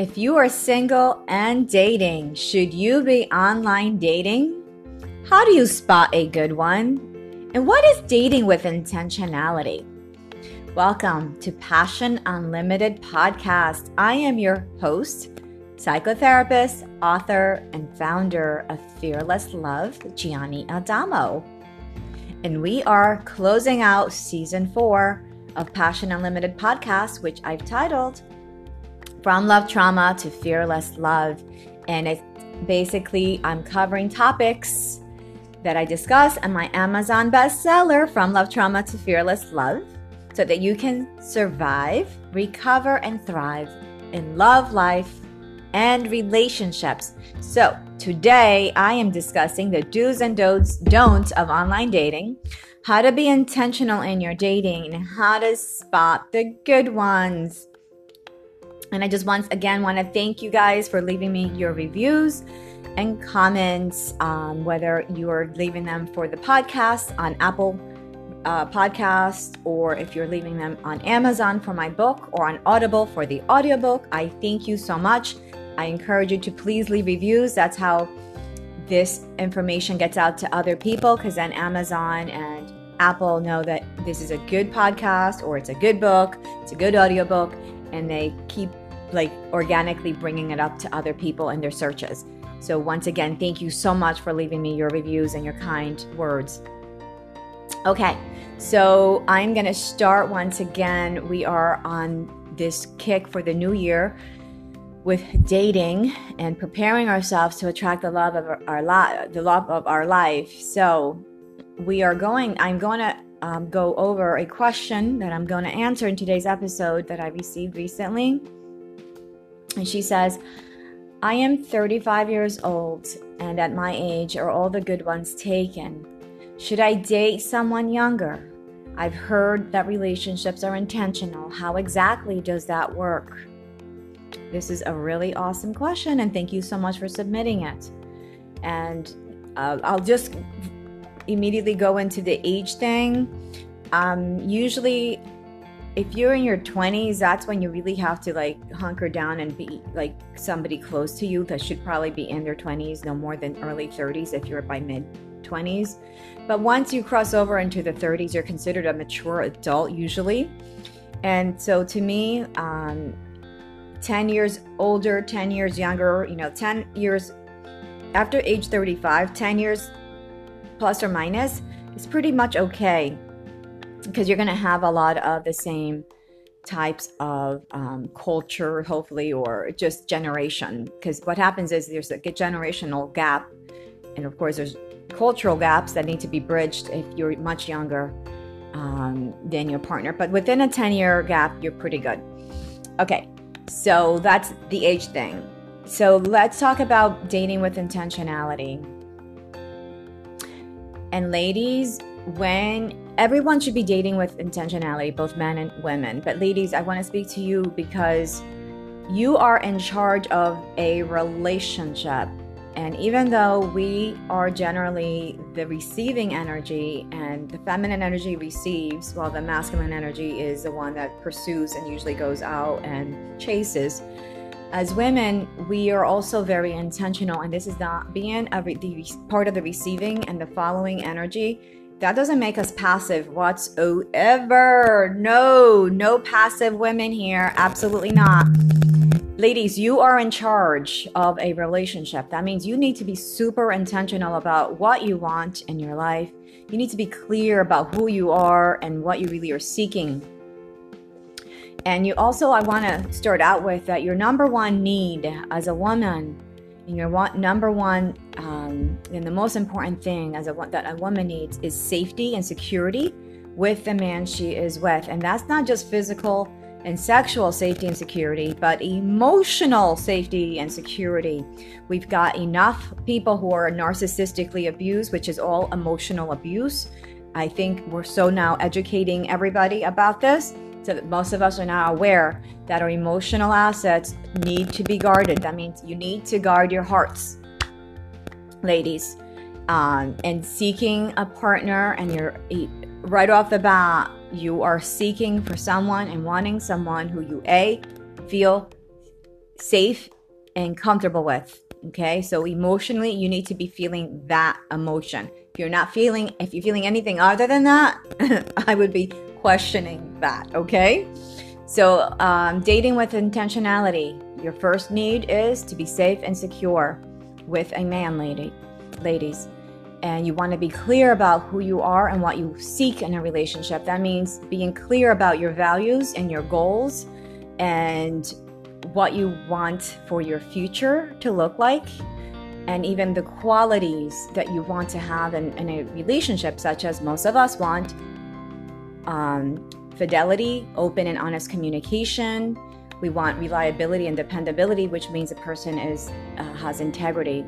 If you are single and dating, should you be online dating? How do you spot a good one? And what is dating with intentionality? Welcome to Passion Unlimited Podcast. I am your host, psychotherapist, author, and founder of Fearless Love, Jianny Adamo. And we are closing out season four of Passion Unlimited Podcast, which I've titled from love trauma to fearless love. And it's basically, I'm covering topics that I discuss in my Amazon bestseller, From Love Trauma to Fearless Love, so that you can survive, recover, and thrive in love, life, and relationships. So, today I am discussing the do's and don'ts, don'ts of online dating, how to be intentional in your dating, and how to spot the good ones. And I just once again want to thank you guys for leaving me your reviews and comments, um, whether you are leaving them for the podcast on Apple uh, Podcast or if you're leaving them on Amazon for my book or on Audible for the audiobook. I thank you so much. I encourage you to please leave reviews. That's how this information gets out to other people because then Amazon and Apple know that this is a good podcast or it's a good book, it's a good audiobook, and they keep like organically bringing it up to other people in their searches. So, once again, thank you so much for leaving me your reviews and your kind words. Okay, so I'm going to start once again. We are on this kick for the new year with dating and preparing ourselves to attract the love of our life, the love of our life. So, we are going, I'm going to um, go over a question that I'm going to answer in today's episode that I received recently. And she says, I am 35 years old, and at my age are all the good ones taken. Should I date someone younger? I've heard that relationships are intentional. How exactly does that work? This is a really awesome question, and thank you so much for submitting it. And uh, I'll just immediately go into the age thing. Um, usually, if you're in your 20s that's when you really have to like hunker down and be like somebody close to you that should probably be in their 20s no more than early 30s if you're by mid 20s but once you cross over into the 30s you're considered a mature adult usually. And so to me um, 10 years older 10 years younger you know 10 years after age 35 10 years plus or minus is pretty much okay because you're going to have a lot of the same types of um, culture, hopefully, or just generation. Because what happens is there's a generational gap, and of course, there's cultural gaps that need to be bridged if you're much younger um, than your partner. But within a 10 year gap, you're pretty good. Okay, so that's the age thing. So let's talk about dating with intentionality. And ladies, when everyone should be dating with intentionality, both men and women. But ladies, I want to speak to you because you are in charge of a relationship. And even though we are generally the receiving energy and the feminine energy receives, while the masculine energy is the one that pursues and usually goes out and chases, as women, we are also very intentional, and this is not being a re- the part of the receiving and the following energy that doesn't make us passive whatsoever. No, no passive women here. Absolutely not. Ladies, you are in charge of a relationship. That means you need to be super intentional about what you want in your life. You need to be clear about who you are and what you really are seeking. And you also, I want to start out with that your number one need as a woman and your one, number one um, and the most important thing as a that a woman needs is safety and security with the man she is with, and that's not just physical and sexual safety and security, but emotional safety and security. We've got enough people who are narcissistically abused, which is all emotional abuse. I think we're so now educating everybody about this so that most of us are now aware that our emotional assets need to be guarded. That means you need to guard your hearts, ladies. Um, and seeking a partner, and you're right off the bat, you are seeking for someone and wanting someone who you a feel safe and comfortable with. Okay, so emotionally, you need to be feeling that emotion. If you're not feeling, if you're feeling anything other than that, I would be questioning that. Okay, so um, dating with intentionality. Your first need is to be safe and secure with a man, lady, ladies. And you want to be clear about who you are and what you seek in a relationship. That means being clear about your values and your goals and what you want for your future to look like and even the qualities that you want to have in, in a relationship, such as most of us want um, fidelity, open and honest communication. We want reliability and dependability, which means a person is uh, has integrity.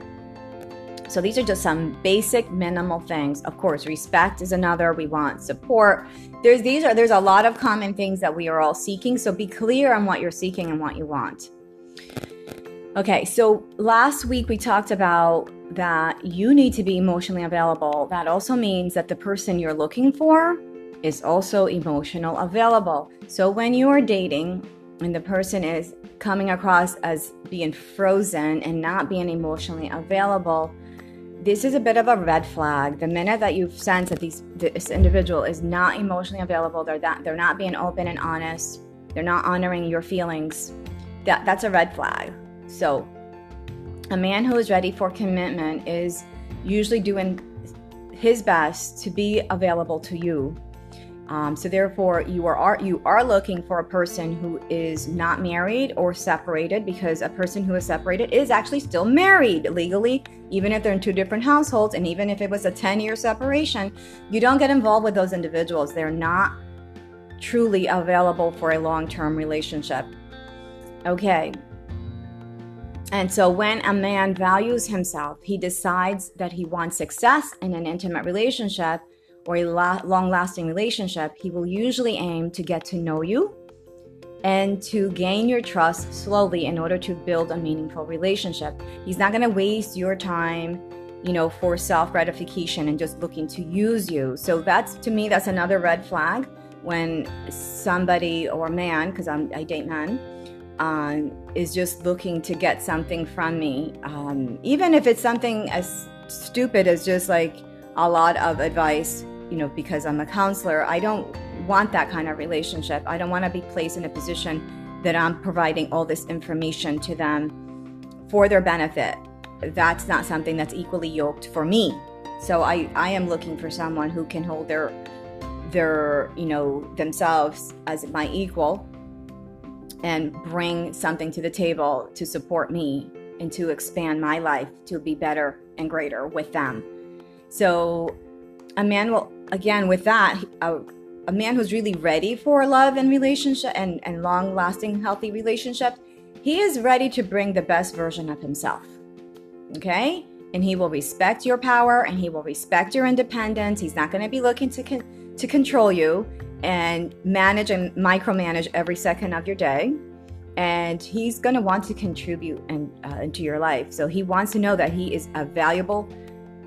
So these are just some basic minimal things. Of course, respect is another. We want support. There's these are there's a lot of common things that we are all seeking. So be clear on what you're seeking and what you want. Okay, so last week we talked about that you need to be emotionally available. That also means that the person you're looking for is also emotional available. So when you are dating and the person is coming across as being frozen and not being emotionally available, this is a bit of a red flag. The minute that you sense that these, this individual is not emotionally available, they're that they're not being open and honest, they're not honoring your feelings, that that's a red flag. So, a man who is ready for commitment is usually doing his best to be available to you um, so therefore, you are you are looking for a person who is not married or separated, because a person who is separated is actually still married legally, even if they're in two different households, and even if it was a 10-year separation, you don't get involved with those individuals. They're not truly available for a long-term relationship. Okay. And so when a man values himself, he decides that he wants success in an intimate relationship or a la- long lasting relationship, he will usually aim to get to know you and to gain your trust slowly in order to build a meaningful relationship. He's not going to waste your time, you know, for self gratification and just looking to use you. So that's to me that's another red flag when somebody or man, because I date men, um, is just looking to get something from me, um, even if it's something as stupid as just like a lot of advice you know, because I'm a counselor, I don't want that kind of relationship. I don't want to be placed in a position that I'm providing all this information to them for their benefit. That's not something that's equally yoked for me. So I, I am looking for someone who can hold their their, you know, themselves as my equal and bring something to the table to support me and to expand my life to be better and greater with them. So a man will again with that a, a man who's really ready for love and relationship and, and long lasting healthy relationship he is ready to bring the best version of himself okay? And he will respect your power and he will respect your independence. He's not going to be looking to con- to control you and manage and micromanage every second of your day. And he's going to want to contribute and uh, into your life. So he wants to know that he is a valuable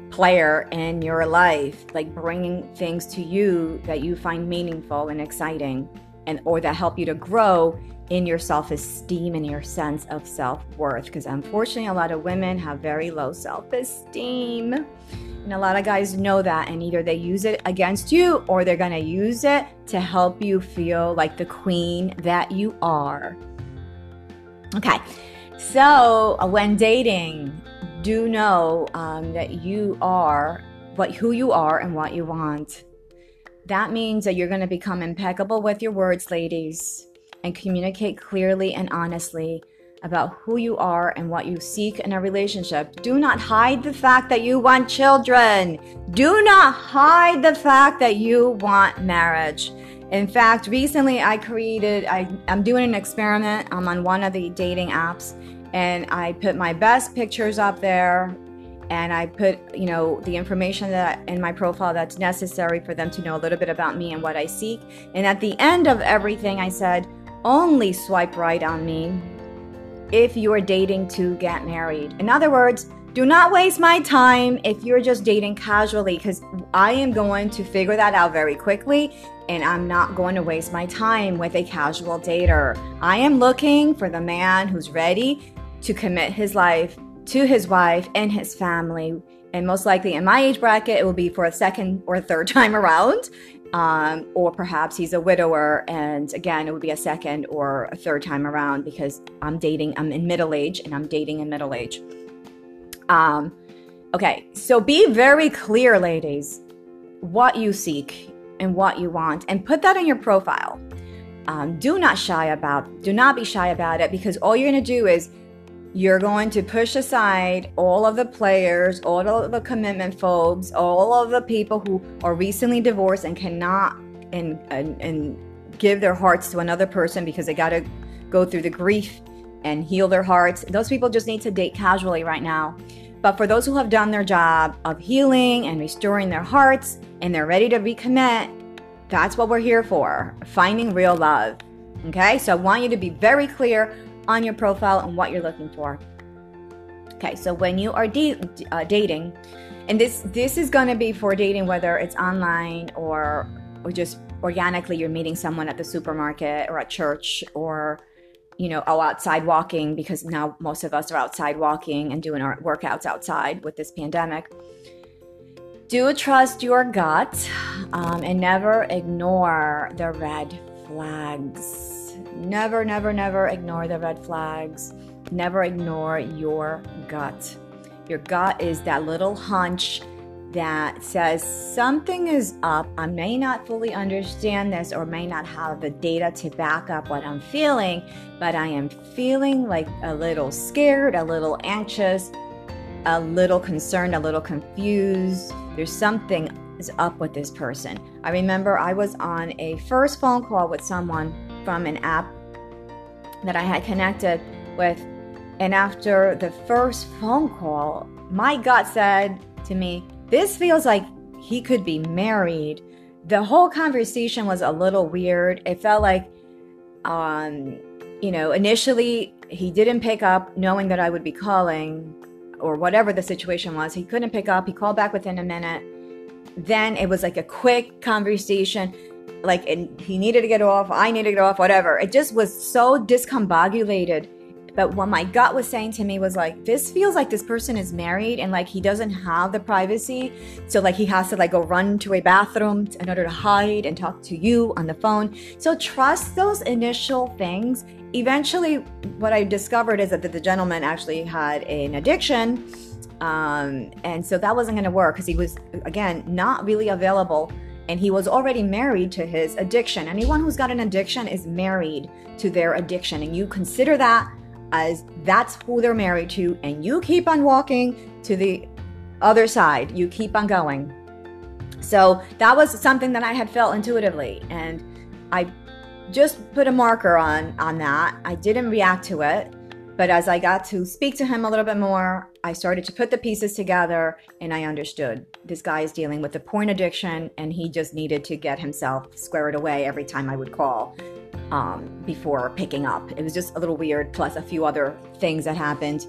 player in your life, like bringing things to you that you find meaningful and exciting and or that help you to grow in your self-esteem and your sense of self-worth. Because unfortunately a lot of women have very low self-esteem. And a lot of guys know that and either they use it against you or they're going to use it to help you feel like the queen that you are. Okay so when dating do know um, that you are what who you are and what you want. That means that you're going to become impeccable with your words, ladies, and communicate clearly and honestly about who you are and what you seek in a relationship. Do not hide the fact that you want children. Do not hide the fact that you want marriage. In fact, recently I created, I, am doing an experiment. I'm on one of the dating apps and I put my best pictures up there and I put, you know, the information that in my profile that's necessary for them to know a little bit about me and what I seek. And at the end of everything, I said, only swipe right on me if you are dating to get married. In other words, do not waste my time if you're just dating casually because I am going to figure that out very quickly and I'm not going to waste my time with a casual dater. I am looking for the man who's ready to commit his life to his wife and his family. And most likely in my age bracket, it will be for a second or third time around. Um, or perhaps he's a widower, and again, it would be a second or a third time around because I'm dating, I'm in middle age and I'm dating in middle age. Um, okay, so be very clear, ladies, what you seek and what you want, and put that in your profile. Um, do not shy about, do not be shy about it because all you're going to do is you're going to push aside all of the players, all of the commitment phobes, all of the people who are recently divorced and cannot and and, and give their hearts to another person because they got to go through the grief and heal their hearts. Those people just need to date casually right now. But for those who have done their job of healing and restoring their hearts and they're ready to recommit, that's what we're here for finding real love. Okay, so I want you to be very clear on your profile and what you're looking for. Okay, so when you are de- uh, dating, and this this is going to be for dating whether it's online or or just organically you're meeting someone at the supermarket or at church or you know, oh, outside walking because now most of us are outside walking and doing our workouts outside with this pandemic. Do trust your gut um, and never ignore the red flags. Never, never, never ignore the red flags. Never ignore your gut. Your gut is that little hunch that says something is up. I may not fully understand this or may not have the data to back up what I'm feeling, but I am feeling like a little scared, a little anxious, a little concerned, a little confused. There's something is up with this person. I remember I was on a first phone call with someone from an app that I had connected with. And after the first phone call, my gut said to me, this feels like he could be married. The whole conversation was a little weird. It felt like, um, you know, initially he didn't pick up knowing that I would be calling or whatever the situation was. He couldn't pick up. He called back within a minute. Then it was like a quick conversation. Like and he needed to get off. I needed to get off, whatever. It just was so discombobulated but what my gut was saying to me was like, this feels like this person is married and like he doesn't have the privacy. So like he has to like go run to a bathroom in order to hide and talk to you on the phone. So trust those initial things. Eventually, what I discovered is that the gentleman actually had an addiction. Um, and so that wasn't going to work because he was, again, not really available and he was already married to his addiction. Anyone who's got an addiction is married to their addiction, and you consider that as that's who they're married to, and you keep on walking to the other side. You keep on going. So that was something that I had felt intuitively, and I just put a marker on on that. I didn't react to it, but as I got to speak to him a little bit more, I started to put the pieces together and I understood this guy is dealing with a porn addiction and he just needed to get himself squared away every time I would call um, before picking up. It was just a little weird, plus a few other things that happened.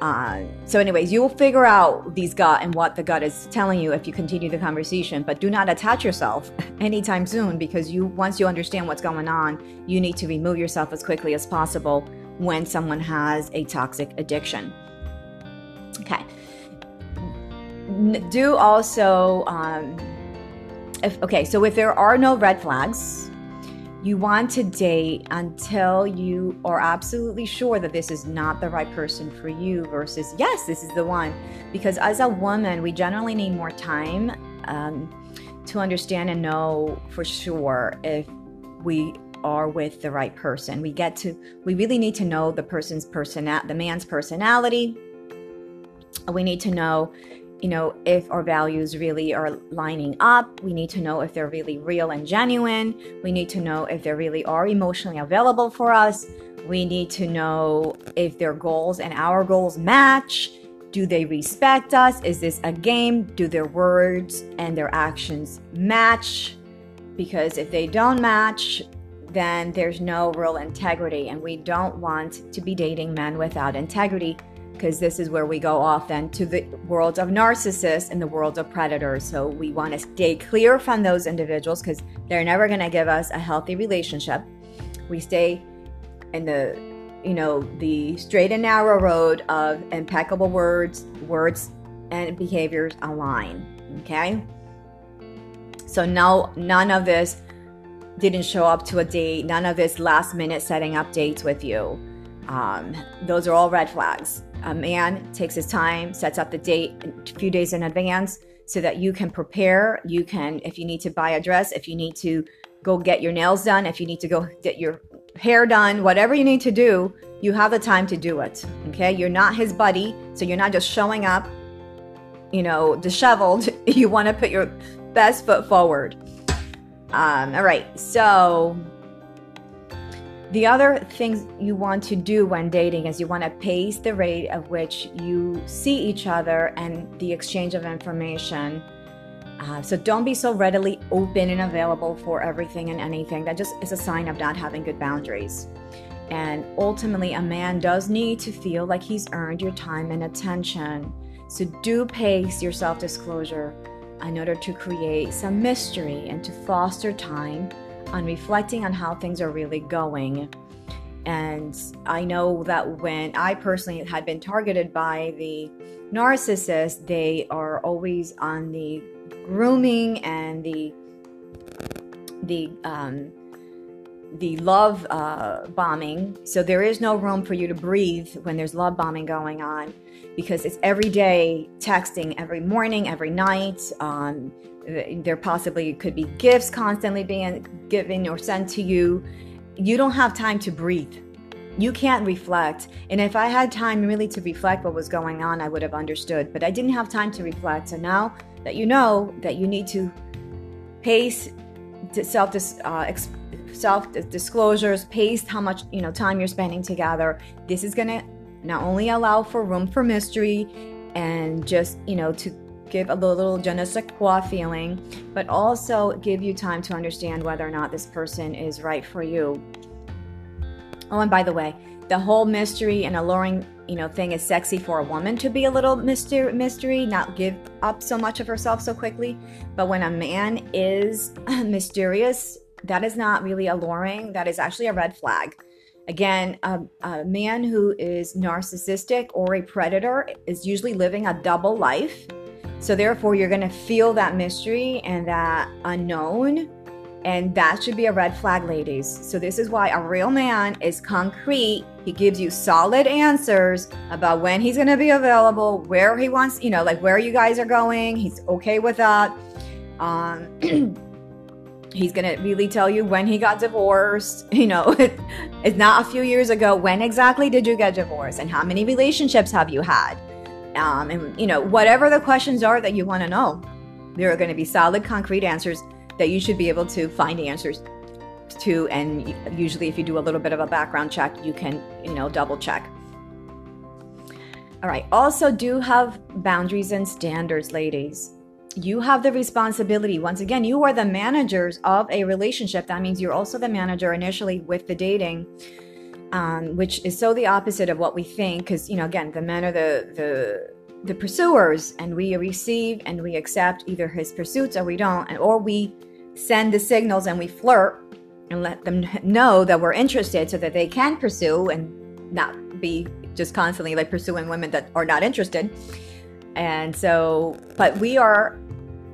Uh, so, anyways, you will figure out these gut and what the gut is telling you if you continue the conversation. But do not attach yourself anytime soon because you once you understand what's going on, you need to remove yourself as quickly as possible when someone has a toxic addiction. Okay. Do also, um, if, okay, so if there are no red flags, you want to date until you are absolutely sure that this is not the right person for you versus, yes, this is the one. Because as a woman, we generally need more time um, to understand and know for sure if we are with the right person. We get to, we really need to know the person's person, the man's personality. We need to know you know, if our values really are lining up. We need to know if they're really real and genuine. We need to know if they really are emotionally available for us. We need to know if their goals and our goals match. Do they respect us? Is this a game? Do their words and their actions match? Because if they don't match, then there's no real integrity, and we don't want to be dating men without integrity because this is where we go off to the world of narcissists and the world of predators. So we want to stay clear from those individuals because they're never going to give us a healthy relationship. We stay in the you know the straight and narrow road of impeccable words words and behaviors align okay so no none of this didn't show up to a date none of this last minute setting up dates with you um, those are all red flags a man takes his time sets up the date a few days in advance so that you can prepare you can if you need to buy a dress if you need to go get your nails done if you need to go get your hair done, whatever you need to do, you have the time to do it. Okay. You're not his buddy. So you're not just showing up, you know, disheveled. You want to put your best foot forward. Um, all right. So the other things you want to do when dating is you want to pace the rate of which you see each other and the exchange of information uh, so don't be so readily open and available for everything and anything. That just is a sign of not having good boundaries. And ultimately, a man does need to feel like he's earned your time and attention. So do pace your self disclosure in order to create some mystery and to foster time on reflecting on how things are really going. And I know that when I personally had been targeted by the narcissist, they are always on the grooming and the the um, the love uh, bombing. So there is no room for you to breathe when there's love bombing going on, because it's every day texting, every morning, every night. Um, there possibly could be gifts constantly being given or sent to you. You don't have time to breathe. You can't reflect. And if I had time really to reflect what was going on, I would have understood. But I didn't have time to reflect. So now that you know that you need to pace self uh, self disclosures, pace how much you know time you're spending together. This is gonna not only allow for room for mystery and just you know to give a little je ne sais quoi feeling, but also give you time to understand whether or not this person is right for you. Oh, and by the way, the whole mystery and alluring you know thing is sexy for a woman to be a little mystery, mystery not give up so much of herself so quickly. But when a man is mysterious that is not really alluring. That is actually a red flag. Again a, a man who is narcissistic or a predator is usually living a double life so therefore you're going to feel that mystery and that unknown and that should be a red flag, ladies. So, this is why a real man is concrete. He gives you solid answers about when he's going to be available, where he wants, you know, like where you guys are going. He's okay with that. Um, he's going to really tell you when he got divorced. You know, it's not a few years ago. When exactly did you get divorced? And how many relationships have you had? Um, and, you know, whatever the questions are that you want to know, there are going to be solid, concrete answers that you should be able to find answers to. And usually if you do a little bit of a background check you can you know double check. All right also do have boundaries and standards ladies. You have the responsibility. Once again you are the managers of a relationship. That means you're also the manager initially with the dating um, which is so the opposite of what we think because you know again the men are the the the pursuers and we receive and we accept either his pursuits or we don't and or we send the signals and we flirt and let them know that we're interested so that they can pursue and not be just constantly like pursuing women that are not interested. And so but we are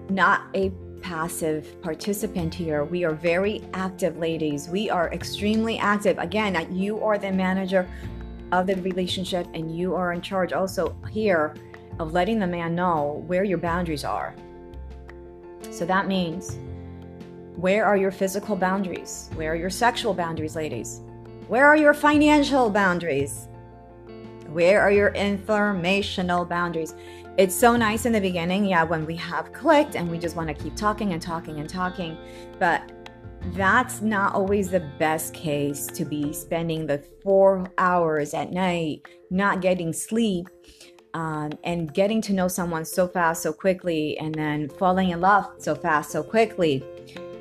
not a passive participant here we are very active ladies we are extremely active again you are the manager of the relationship and you are in charge also here of letting the man know where your boundaries are. So that means where are your physical boundaries? Where are your sexual boundaries, ladies? Where are your financial boundaries? Where are your informational boundaries? It's so nice in the beginning, yeah, when we have clicked and we just want to keep talking and talking and talking. But that's not always the best case to be spending the four hours at night not getting sleep um, and getting to know someone so fast, so quickly, and then falling in love so fast, so quickly,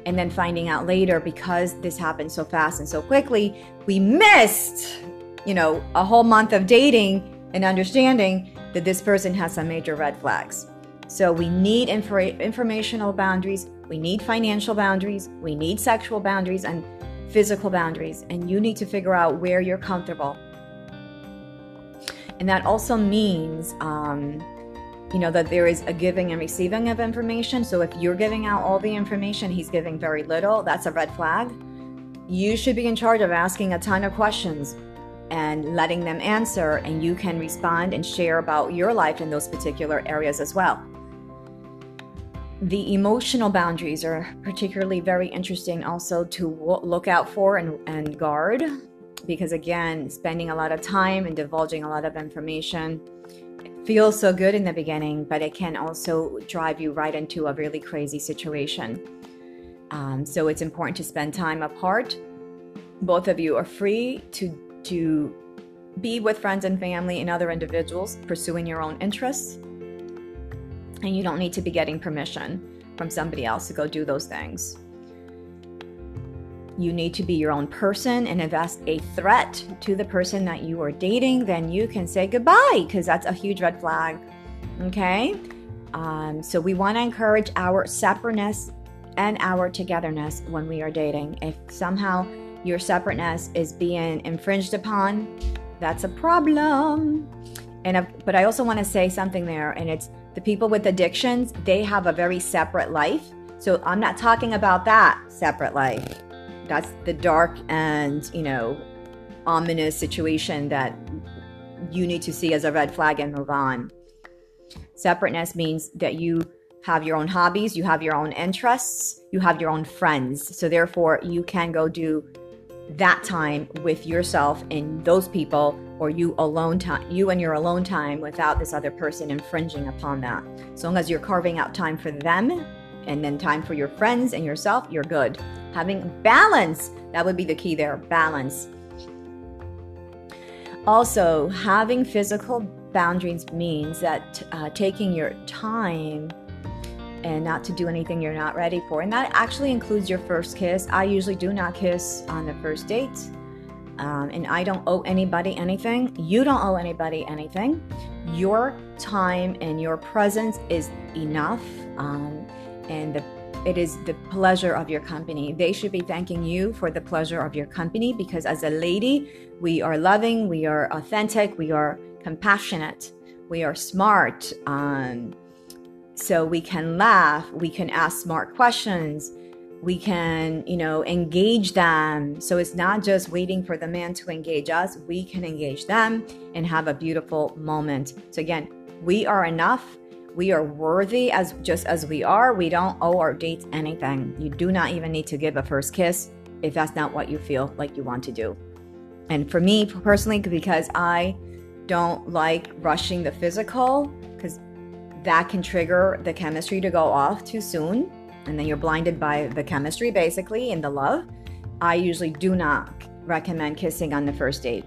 and then finding out later because this happened so fast and so quickly, we missed, you know, a whole month of dating and understanding that this person has some major red flags. So we need infor- informational boundaries, we need financial boundaries, we need sexual boundaries and physical boundaries, and you need to figure out where you're comfortable. And that also means, um, you know, that there is a giving and receiving of information. So if you're giving out all the information, he's giving very little, that's a red flag. You should be in charge of asking a ton of questions and letting them answer, and you can respond and share about your life in those particular areas as well. The emotional boundaries are particularly very interesting also to look out for and, and guard because, again, spending a lot of time and divulging a lot of information feels so good in the beginning, but it can also drive you right into a really crazy situation. Um, so it's important to spend time apart. Both of you are free to to be with friends and family and other individuals pursuing your own interests. And you don't need to be getting permission from somebody else to go do those things. You need to be your own person, and if that's a threat to the person that you are dating, then you can say goodbye because that's a huge red flag. Okay? Um, so we want to encourage our separateness and our togetherness when we are dating. If somehow your separateness is being infringed upon, that's a problem. And uh, but I also want to say something there, and it's the people with addictions. They have a very separate life. So I'm not talking about that separate life. That's the dark and you know ominous situation that you need to see as a red flag and move on. Separateness means that you have your own hobbies, you have your own interests, you have your own friends. So therefore, you can go do that time with yourself and those people or you alone time you and your alone time without this other person infringing upon that. As long as you're carving out time for them and then time for your friends and yourself you're good. Having balance that would be the key there balance. Also having physical boundaries means that uh, taking your time and not to do anything you're not ready for. And that actually includes your first kiss. I usually do not kiss on the first date. Um, and I don't owe anybody anything. You don't owe anybody anything. Your time and your presence is enough. Um, and the, it is the pleasure of your company. They should be thanking you for the pleasure of your company because, as a lady, we are loving, we are authentic, we are compassionate, we are smart. Um, so we can laugh, we can ask smart questions, we can, you know, engage them. So it's not just waiting for the man to engage us, we can engage them and have a beautiful moment. So again, we are enough. We are worthy as just as we are. We don't owe our dates anything. You do not even need to give a first kiss if that's not what you feel like you want to do. And for me personally, because I don't like rushing the physical, that can trigger the chemistry to go off too soon. And then you're blinded by the chemistry, basically, and the love. I usually do not recommend kissing on the first date.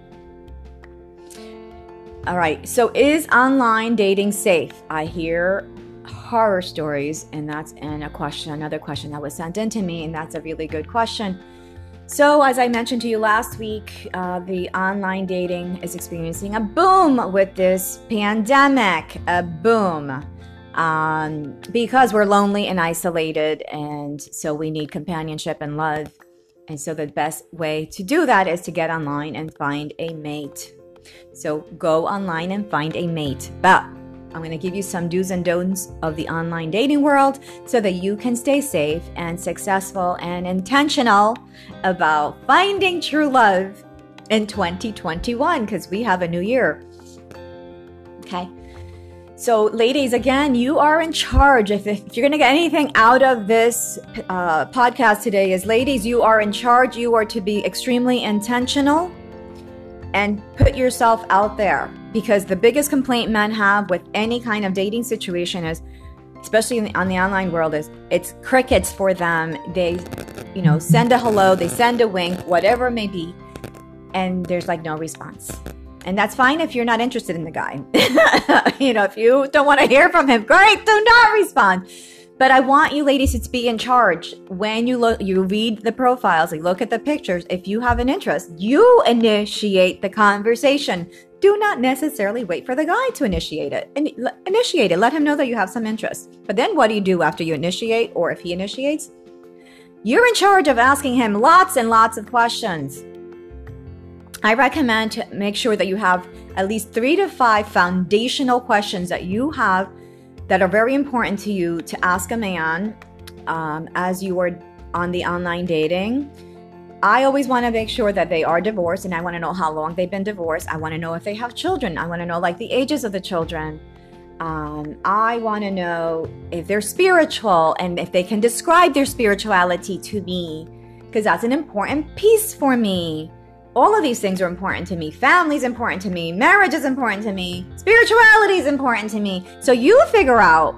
All right, so is online dating safe? I hear horror stories, and that's and a question, another question that was sent in to me, and that's a really good question. So, as I mentioned to you last week, uh, the online dating is experiencing a boom with this pandemic. A boom. Um, because we're lonely and isolated, and so we need companionship and love. And so, the best way to do that is to get online and find a mate. So, go online and find a mate. But I'm going to give you some do's and don'ts of the online dating world so that you can stay safe and successful and intentional about finding true love in 2021 because we have a new year. Okay. So, ladies, again, you are in charge. If, if you're going to get anything out of this uh, podcast today, is ladies, you are in charge. You are to be extremely intentional and put yourself out there. Because the biggest complaint men have with any kind of dating situation is especially the, on the online world is it's crickets for them. They you know send a hello they send a wink whatever it may be and there's like no response. And that's fine if you're not interested in the guy. You know if you don't want to hear from him great do not respond but I want you ladies to be in charge. When you look, you read the profiles, you look at the pictures. If you have an interest, you initiate the conversation. do not necessarily wait for the guy to initiate it. And initiate it. Let him know that you have some interest. But then what do you do after you initiate or if he initiates? You're in charge of asking him lots and lots of questions. I recommend to make sure that you have at least three to five foundational questions that you have that are very important to you to ask a man um, as you are on the online dating. I always want to make sure that they are divorced and I want to know how long they've been divorced. I want to know if they have children. I want to know like the ages of the children. Um, I want to know if they're spiritual and if they can describe their spirituality to me because that's an important piece for me all of these things are important to me. Family is important to me. Marriage is important to me. Spirituality is important to me. So you figure out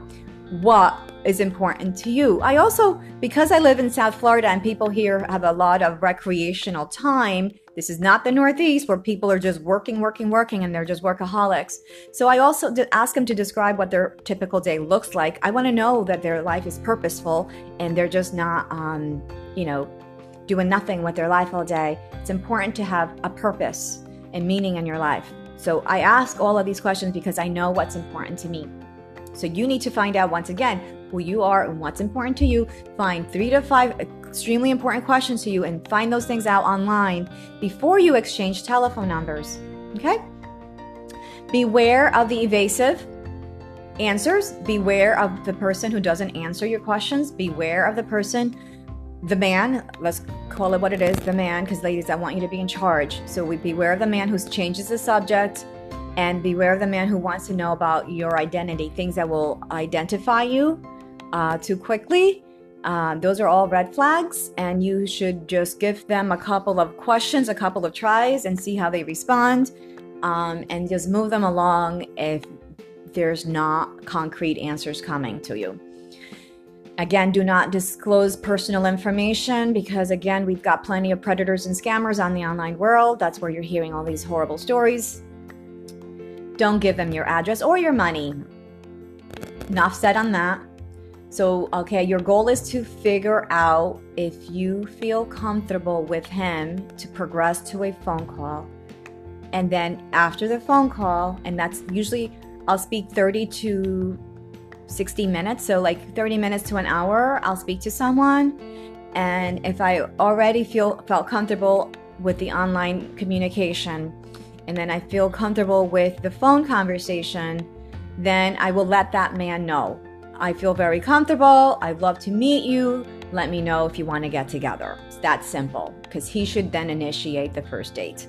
what is important to you. I also, because I live in South Florida and people here have a lot of recreational time, this is not the Northeast where people are just working, working, working, and they're just workaholics. So I also ask them to describe what their typical day looks like. I want to know that their life is purposeful and they're just not, um, you know, doing nothing with their life all day. It's important to have a purpose and meaning in your life. So I ask all of these questions because I know what's important to me. So you need to find out once again who you are and what's important to you. Find three to five extremely important questions to you and find those things out online before you exchange telephone numbers. Okay? Beware of the evasive answers. Beware of the person who doesn't answer your questions. Beware of the person the man, let's call it what it is, the man, because ladies, I want you to be in charge. So we beware of the man who changes the subject and beware of the man who wants to know about your identity, things that will identify you uh, too quickly. Uh, those are all red flags, and you should just give them a couple of questions, a couple of tries, and see how they respond, um, and just move them along if there's not concrete answers coming to you. Again, do not disclose personal information because, again, we've got plenty of predators and scammers on the online world. That's where you're hearing all these horrible stories. Don't give them your address or your money. Enough said on that. So, okay, your goal is to figure out if you feel comfortable with him to progress to a phone call. And then after the phone call, and that's usually I'll speak 30 to 60 minutes, so like 30 minutes to an hour, I'll speak to someone. And if I already feel felt comfortable with the online communication and then I feel comfortable with the phone conversation, then I will let that man know. I feel very comfortable. I'd love to meet you. Let me know if you want to get together. It's that simple because he should then initiate the first date.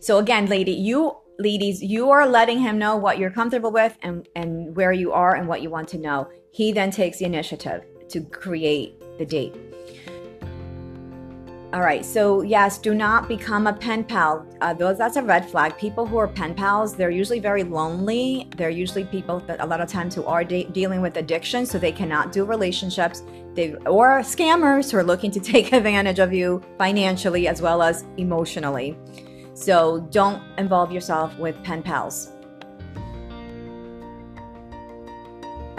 So, again, lady, you ladies, you are letting him know what you're comfortable with and, and where you are and what you want to know. He then takes the initiative to create the date. All right, so yes, do not become a pen pal. Uh, those that's a red flag. People who are pen pals, they're usually very lonely. They're usually people that a lot of times who are de- dealing with addiction, so they cannot do relationships. They or scammers who are looking to take advantage of you financially as well as emotionally. So don't involve yourself with pen pals.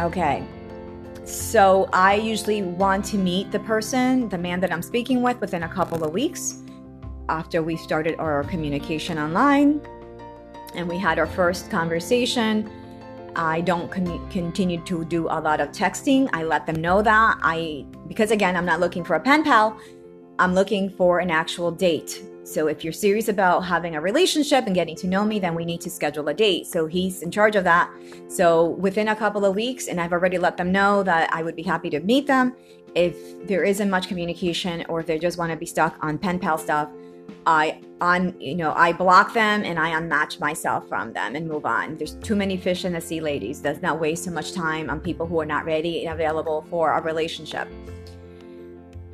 Okay. So I usually want to meet the person, the man that I'm speaking with, within a couple of weeks after we started our communication online and we had our first conversation. I don't con- continue to do a lot of texting. I let them know that I, because again, I'm not looking for a pen pal. I'm looking for an actual date. So if you're serious about having a relationship and getting to know me, then we need to schedule a date. So he's in charge of that. So within a couple of weeks, and I've already let them know that I would be happy to meet them. If there isn't much communication or if they just want to be stuck on pen pal stuff, I on you know I block them and I unmatch myself from them and move on. There's too many fish in the sea, ladies. Does not waste too much time on people who are not ready and available for a relationship.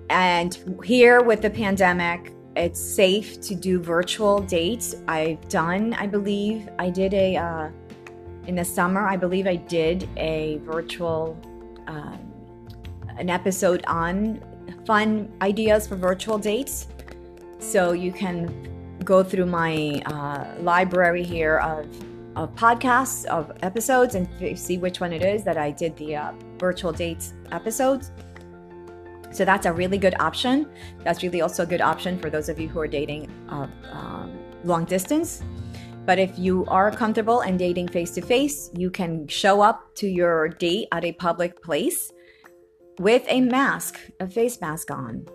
And here with the pandemic, it's safe to do virtual dates. I've done, I believe, I did a, uh, in the summer, I believe I did a virtual, um, an episode on fun ideas for virtual dates. So you can go through my uh, library here of, of podcasts, of episodes, and see which one it is that I did the uh, virtual dates episodes. So that's a really good option. That's really also a good option for those of you who are dating uh, um, long distance. But if you are comfortable and dating face to face, you can show up to your date at a public place with a mask, a face mask on.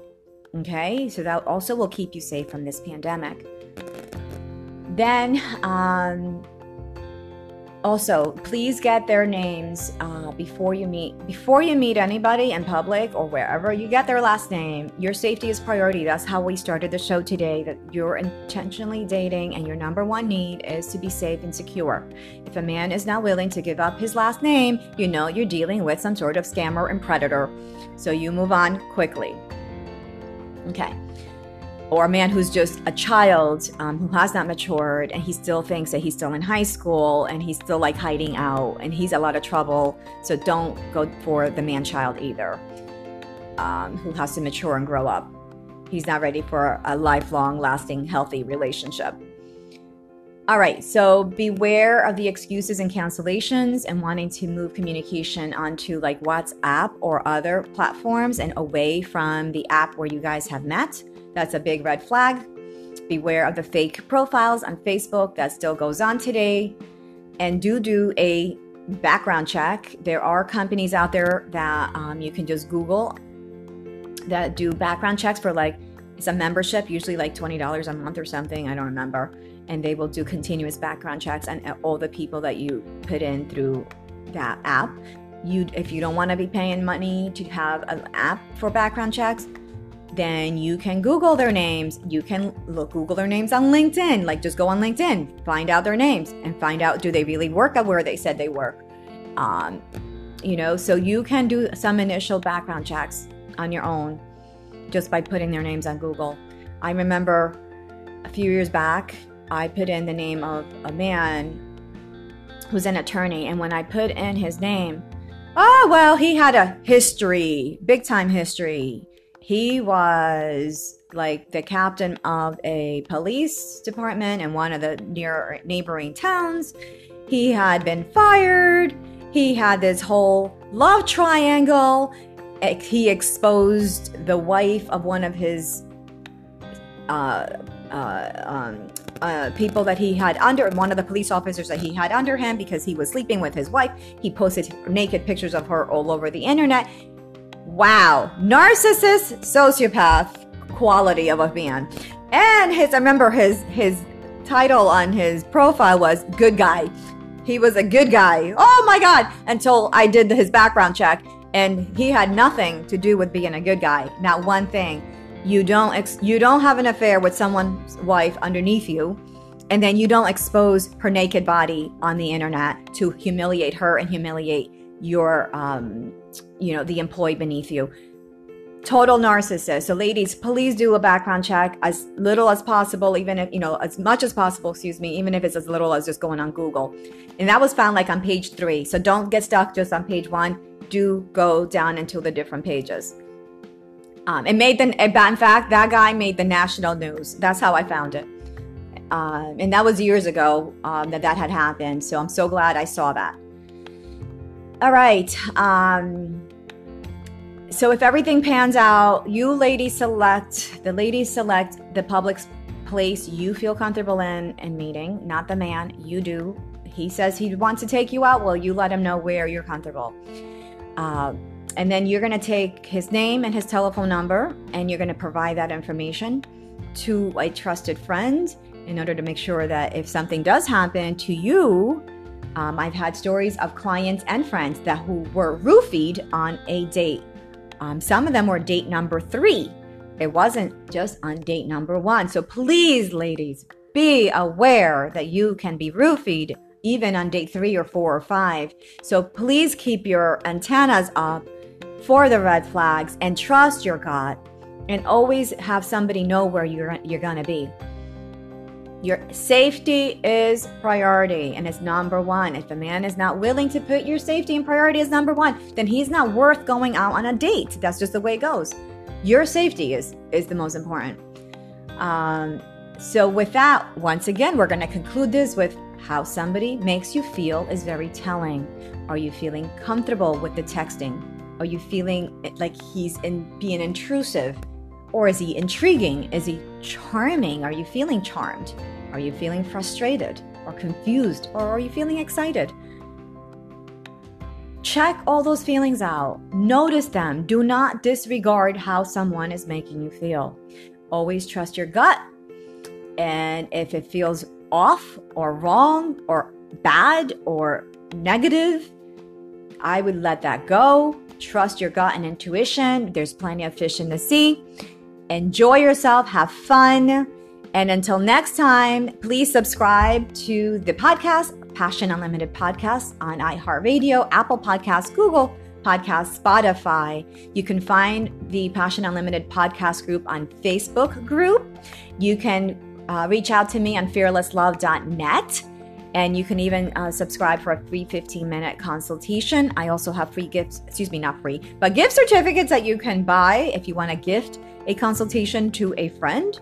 Okay, so that also will keep you safe from this pandemic. Then, um, also, please get their names uh, before you meet before you meet anybody in public or wherever. You get their last name. Your safety is priority. That's how we started the show today. That you're intentionally dating, and your number one need is to be safe and secure. If a man is not willing to give up his last name, you know you're dealing with some sort of scammer and predator. So you move on quickly. Okay or a man who's just a child um, who has not matured and he still thinks that he's still in high school and he's still like hiding out and he's a lot of trouble. So don't go for the man child either, um, who has to mature and grow up. He's not ready for a lifelong, lasting, healthy relationship. All right, so beware of the excuses and cancellations and wanting to move communication onto like WhatsApp or other platforms and away from the app where you guys have met. That's a big red flag. Beware of the fake profiles on Facebook that still goes on today. And do do a background check. There are companies out there that um, you can just Google that do background checks for like it's a membership, usually like twenty dollars a month or something. I don't remember, and they will do continuous background checks on all the people that you put in through that app. You, if you don't want to be paying money to have an app for background checks, then you can Google their names. You can look Google their names on LinkedIn. Like just go on LinkedIn, find out their names, and find out do they really work at where they said they work. Um, you know, so you can do some initial background checks on your own just by putting their names on Google. I remember a few years back, I put in the name of a man who's an attorney, and when I put in his name, oh well, he had a history, big time history he was like the captain of a police department in one of the near neighboring towns. He had been fired. He had this whole love triangle. He exposed the wife of one of his uh, uh, um, uh, people that he had under one of the police officers that he had under him because he was sleeping with his wife. He posted naked pictures of her all over the internet. Wow. Narcissist, sociopath quality of a man. And his, I remember his, his title on his profile was good guy. He was a good guy. Oh my God. Until I did his background check and he had nothing to do with being a good guy. Not one thing. You don't, ex- you don't have an affair with someone's wife underneath you and then you don't expose her naked body on the internet to humiliate her and humiliate your um, you know the employee beneath you. Total narcissist. So ladies please do a background check as little as possible even if you know as much as possible excuse me even if it's as little as just going on google. And that was found like on page three. So don't get stuck just on page one. Do go down into the different pages. Um, it made the in fact that guy made the national news. That's how i found it. Um, and that was years ago um, that that had happened. So i'm so glad i saw that all right. Um, so if everything pans out, you ladies select, the ladies select the public place you feel comfortable in and meeting, not the man. You do. He says he wants to take you out. Well, you let him know where you're comfortable. Uh, and then you're going to take his name and his telephone number and you're going to provide that information to a trusted friend in order to make sure that if something does happen to you, um, I've had stories of clients and friends that who were roofied on a date. Um, some of them were date number three. It wasn't just on date number one. So please, ladies, be aware that you can be roofied even on date three or four or five. So please keep your antennas up for the red flags and trust your gut and always have somebody know where you're, you're going to be. Your safety is priority and it's number one. If a man is not willing to put your safety and priority as number one, then he's not worth going out on a date. That's just the way it goes. Your safety is is the most important. Um, so with that, once again, we're going to conclude this with how somebody makes you feel is very telling. Are you feeling comfortable with the texting? Are you feeling like he's in being intrusive? Or is he intriguing? Is he charming? Are you feeling charmed? Are you feeling frustrated? or confused or are you feeling excited? Check all those feelings out. Notice them. Do not disregard how someone is making you feel. Always trust your gut. And if it feels off or wrong or bad or negative, I would let that go. Trust your gut and intuition. There's plenty of fish in the sea. Enjoy yourself, have fun. And until next time, please subscribe to the podcast, Passion Unlimited Podcast, on iHeartRadio, Apple Podcasts, Google Podcasts, Spotify. You can find the Passion Unlimited podcast group on Facebook group. You can uh, reach out to me on fearlesslove.net. And you can even uh, subscribe for a free 15 minute consultation. I also have free gifts, excuse me, not free, but gift certificates that you can buy if you want to gift a consultation to a friend.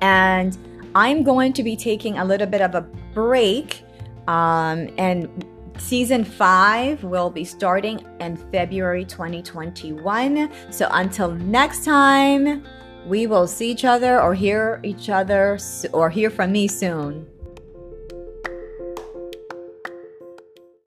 And I'm going to be taking a little bit of a break. Um, and season five will be starting in February 2021. So until next time, we will see each other or hear each other or hear from me soon.